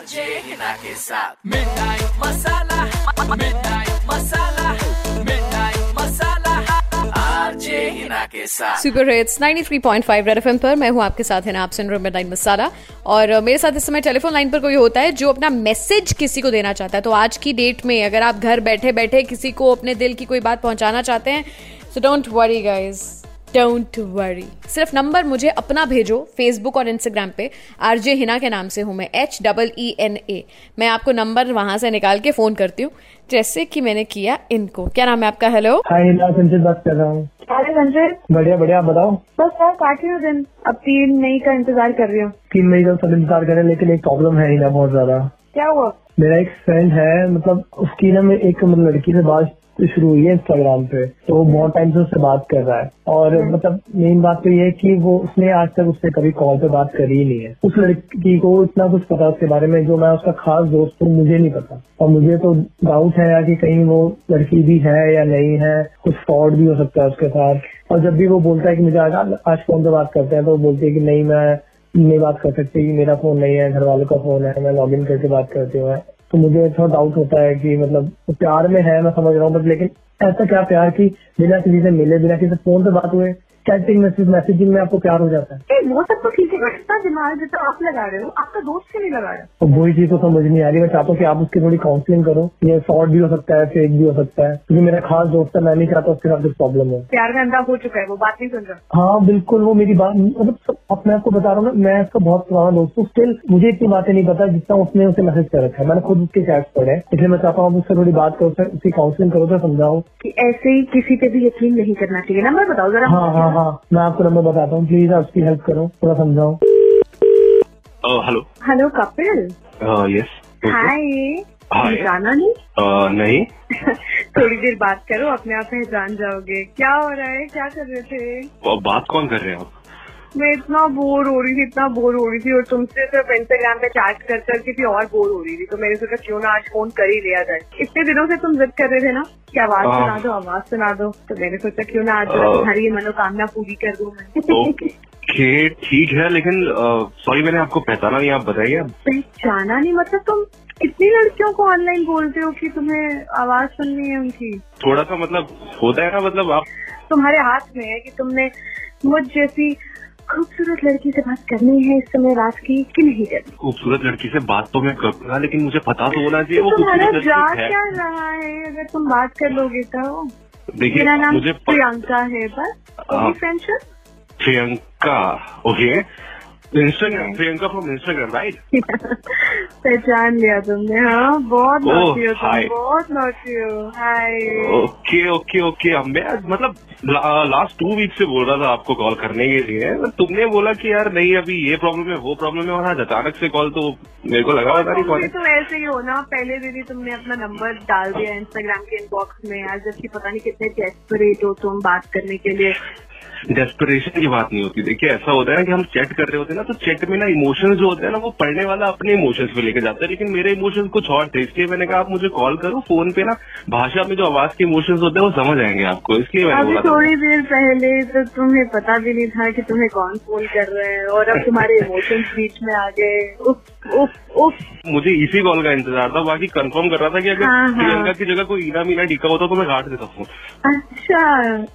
हिना हिना साथ super hits 93.5 red FM पर मैं हूँ आपके साथ, है ना, आप सुन रहे मिडनाइट मसाला और मेरे साथ इस समय टेलीफोन लाइन पर कोई होता है जो अपना मैसेज किसी को देना चाहता है। तो आज की डेट में अगर आप घर बैठे बैठे किसी को अपने दिल की कोई बात पहुंचाना चाहते हैं so don't worry guys don't worry सिर्फ़ नंबर मुझे अपना भेजो फेसबुक और इंस्टाग्राम पे। आरजे हिना के नाम से हूँ मैं। H double E N A मैं आपको नंबर वहाँ से निकाल के फ़ोन करती हूँ। जैसे कि मैंने किया इनको। क्या नाम है आपका? हेलो हाय हिना संचित बात कर रहा हूँ। अरे संजय बढ़िया बढ़िया आप बताओ। बस यार काट रही हूँ दिन। अब तीन मई का इंतज़ार कर रही हूँ। तीन मई का सब इंतज़ार करें लेकिन एक प्रॉब्लम है हिना बहुत ज़्यादा। क्या हुआ? मेरा एक फ्रेंड है मतलब उसकी ना मैं एक मतलब लड़की से बात शुरू हुई है इंस्टाग्राम पे। तो वो बहुत टाइम से उससे बात कर रहा है। और मतलब मेन बात तो ये है कि वो उसने आज तक उससे कभी कॉल पे बात करी ही नहीं है। उस लड़की को इतना कुछ पता उसके बारे में जो मैं उसका खास दोस्त हूँ मुझे नहीं पता। और मुझे तो डाउट है यार कि कहीं वो लड़की भी है या नहीं है। कुछ फ्रॉड भी हो सकता है उसके साथ। और जब भी वो बोलता है कि मुझे आज आज फ़ोन पे बात करते हैं तो वो बोलती है कि नहीं मैं नहीं बात कर सकती मेरा फ़ोन नहीं है घर वालों का फ़ोन है मैं लॉग इन करके बात करती हूँ तो मुझे थोड़ा डाउट होता है कि मतलब प्यार में है, मैं समझ रहा हूँ बट लेकिन ऐसा क्या प्यार की बिना किसी से मिले, बिना किसी से फ़ोन पे बात हुए चैटिंग मैसेज मैसेजिंग में आपको प्यार हो जाता है। वो सब तो ठीक है इतना दिमाग जो तो आप लगा रहे हो आपका दोस्त क्यों नहीं लगा रहा? वही चीज़ तो समझ नहीं आ रही मैं चाहता हूँ कि आप उसकी थोड़ी काउंसलिंग करो ये फ्रॉड भी हो सकता है फेक भी हो सकता है क्योंकि मेरा खास दोस्त है मैं नहीं चाहता उसके साथ कुछ प्रॉब्लम हो। प्यार का अंदाज हो चुका है वो बात नहीं सुन रहा। हाँ बिल्कुल वो मेरी बात मतलब मैं आपको बता रहा हूँ ना मैं उसका बहुत पुराना दोस्त हूँ स्टिल मुझे इतनी बातें नहीं पता जितना उसने उसे मैसेज कर रखा है। मैंने खुद उसके चैट्स पढ़े हैं। इसलिए मैं चाहता हूँ आप उससे थोड़ी बात करो उसकी काउंसलिंग करो तो समझाओ। कि ऐसे ही किसी पे भी यकीन नहीं करना चाहिए नंबर बताओ जरा हाँ हाँ हाँ हाँ मैं आपको नंबर बताता हूँ प्लीज़ आप उसकी हेल्प करो थोड़ा समझाओ। Hello hello Kapil? Yes hi जाना नहीं Uh, नहीं। थोड़ी देर बात करो अपने आप पहचान जाओगे। क्या हो रहा है? क्या कर रहे थे? बात कौन कर रहे हैं? आप मैं इतना बोर हो रही थी इतना बोर हो रही थी और तुमसे सिर्फ़ इंस्टाग्राम पे चैट कर कर के भी और बोर हो रही थी। तो मैंने सोचा क्यों ना आज फ़ोन कर ही लिया जाए। इतने दिनों से तुम जिद कर रहे थे ना कि आवाज़ हाँ। सुना दो आवाज़ सुना दो। तो मैंने सोचा क्यों ना आज हाँ। तुम्हारी ये मनोकामना पूरी कर दूँ मैं। ओके ठीक है लेकिन सॉरी मैंने आपको पहचाना नहीं आप बताइए। पहचाना नहीं? मतलब तुम इतनी लड़कियों को ऑनलाइन बोलते हो कि तुम्हें आवाज़ सुननी है उनकी। थोड़ा सा मतलब होता है ना मतलब आप तुम्हारे हाथ में है कि तुमने मुझ जैसी खूबसूरत लड़की से बात करनी है इस समय रात की कि नहीं करनी? खूबसूरत लड़की से बात तो मैं करूँगा लेकिन मुझे पता तो होना चाहिए वो तो खूबसूरत जा क्या रहा है? अगर तुम बात कर लोगे तो। देखिए मेरा नाम मुझे प्रियंका है बस। हाँ। Friendship Priyanka okay Instagram Priyanka from Instagram right पहचान लिया तुमने हाँ? बहुत नौटी हो तुम। बहुत नौटी हो। हाय ओके ओके ओके मैं मतलब ला, लास्ट टू वीक से बोल रहा था आपको कॉल करने के लिए तुमने बोला कि यार नहीं अभी ये प्रॉब्लम है वो प्रॉब्लम है और आज अचानक से कॉल तो मेरे को लगा कौन भी तो ऐसे ही हो ना पहले ही तुमने अपना नंबर डाल दिया इंस्टाग्राम के इनबॉक्स में आज जबकि पता नहीं कितने डेस्परेट हो तुम बात करने के लिए। डेस्परेशन की बात नहीं होती। देखिए ऐसा होता है ना कि हम चैट कर रहे होते हैं ना तो चैट में ना इमोशंस जो होते हैं ना वो पढ़ने वाला अपने इमोशंस पे लेके जाता है। लेकिन मेरे इमोशंस कुछ और थे इसलिए मैंने कहा आप मुझे कॉल करो फ़ोन पे ना भाषा में जो आवाज़ के इमोशंस होते हैं वो समझ आएँगे आपको। इसलिए मैंने बोला थोड़ी देर पहले तो तुम्हें पता भी नहीं था कि तुम्हें कौन फ़ोन कर रहे हैं और अब तुम्हारे इमोशंस बीच में आ गए। उफ उफ उफ। मुझे इसी कॉल का इंतज़ार था बाकी कंफर्म कर रहा था कि अगर हाँ, हाँ। प्रियंका की जगह कोई ईना मीना टीका होता तो मैं काट देता हूँ अच्छा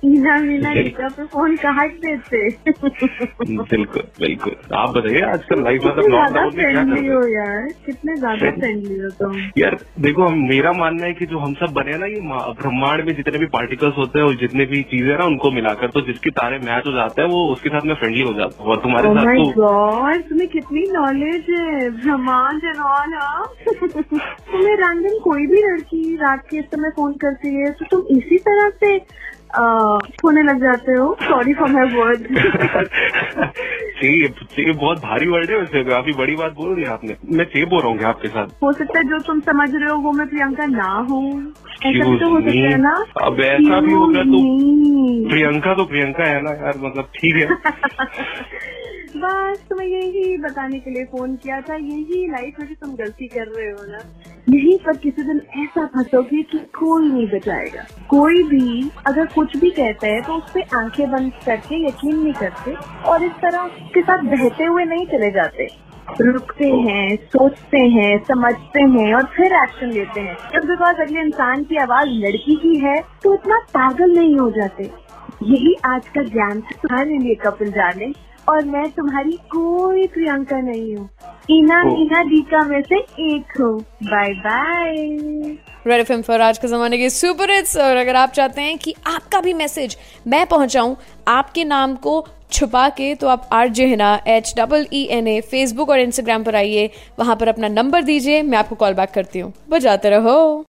ईना मीना टीका पे फ़ोन कहाँ देते बिल्कुल बिल्कुल। आप बताइए आजकल लाइफ मतलब ज़्यादा फ्रेंडली हो यार। कितने ज़्यादा फ्रेंडली हो तुम। यार देखो हम- मेरा मानना है कि जो हम सब बने ना ये ब्रह्मांड में जितने भी पार्टिकल्स होते हैं और जितने भी चीज़ें हैं ना उनको मिलाकर तो जिसके तारे मैच हो जाते हैं वो उसके साथ मैं फ्रेंडली हो जाता हूँ। और तुम्हारे ओह साथ तो तुम्हें कितनी नॉलेज है ब्रह्मांड एंड ऑल हाँ? तुम्हें रैंडम कोई भी लड़की रात के समय फ़ोन करती है तो तुम इसी तरह से होने लग जाते हो। सॉरी फॉर माई वर्ड चाहिए चाहिए बहुत भारी वर्ड है वैसे काफ़ी बड़ी बात बोल दी आपने। मैं चेप हो रहा हूँ आपके साथ। हो सकता है जो तुम समझ रहे हो वो मैं प्रियंका ना हूँ। ऐसा तो हो सकता है ना? अब ऐसा भी होगा तो प्रियंका तो प्रियंका है ना यार मतलब ठीक है। बस तुम्हें यही बताने के लिए फ़ोन किया था। यही लाइफ में तुम गलती कर रहे हो ना। यहीं पर किसी दिन ऐसा फंसोगे कि कोई नहीं बचाएगा। कोई भी अगर कुछ भी कहता है तो उस पर आँखें बंद करके यकीन नहीं करते और इस तरह उसके साथ बहते हुए नहीं चले जाते। रुकते हैं, सोचते हैं, समझते हैं और फिर एक्शन लेते हैं। जब बिकॉज़ अगले इंसान की आवाज़ लड़की की है तो इतना पागल नहीं हो जाते। यही आज का ज्ञान था तुम्हारे लिए, कपिल जाने, और मैं तुम्हारी कोई प्रियंका नहीं हूँ। ईना इना मीना दीका में से एक हो। Bye bye red F for आज के जमाने के सुपर हिट्स और अगर आप चाहते हैं कि आपका भी मैसेज मैं पहुंचाऊं आपके नाम को छुपा के तो आप R J Hina H double E N A Facebook और इंस्टाग्राम पर आइए। वहाँ पर अपना नंबर दीजिए मैं आपको कॉल बैक करती हूँ। बजाते रहो।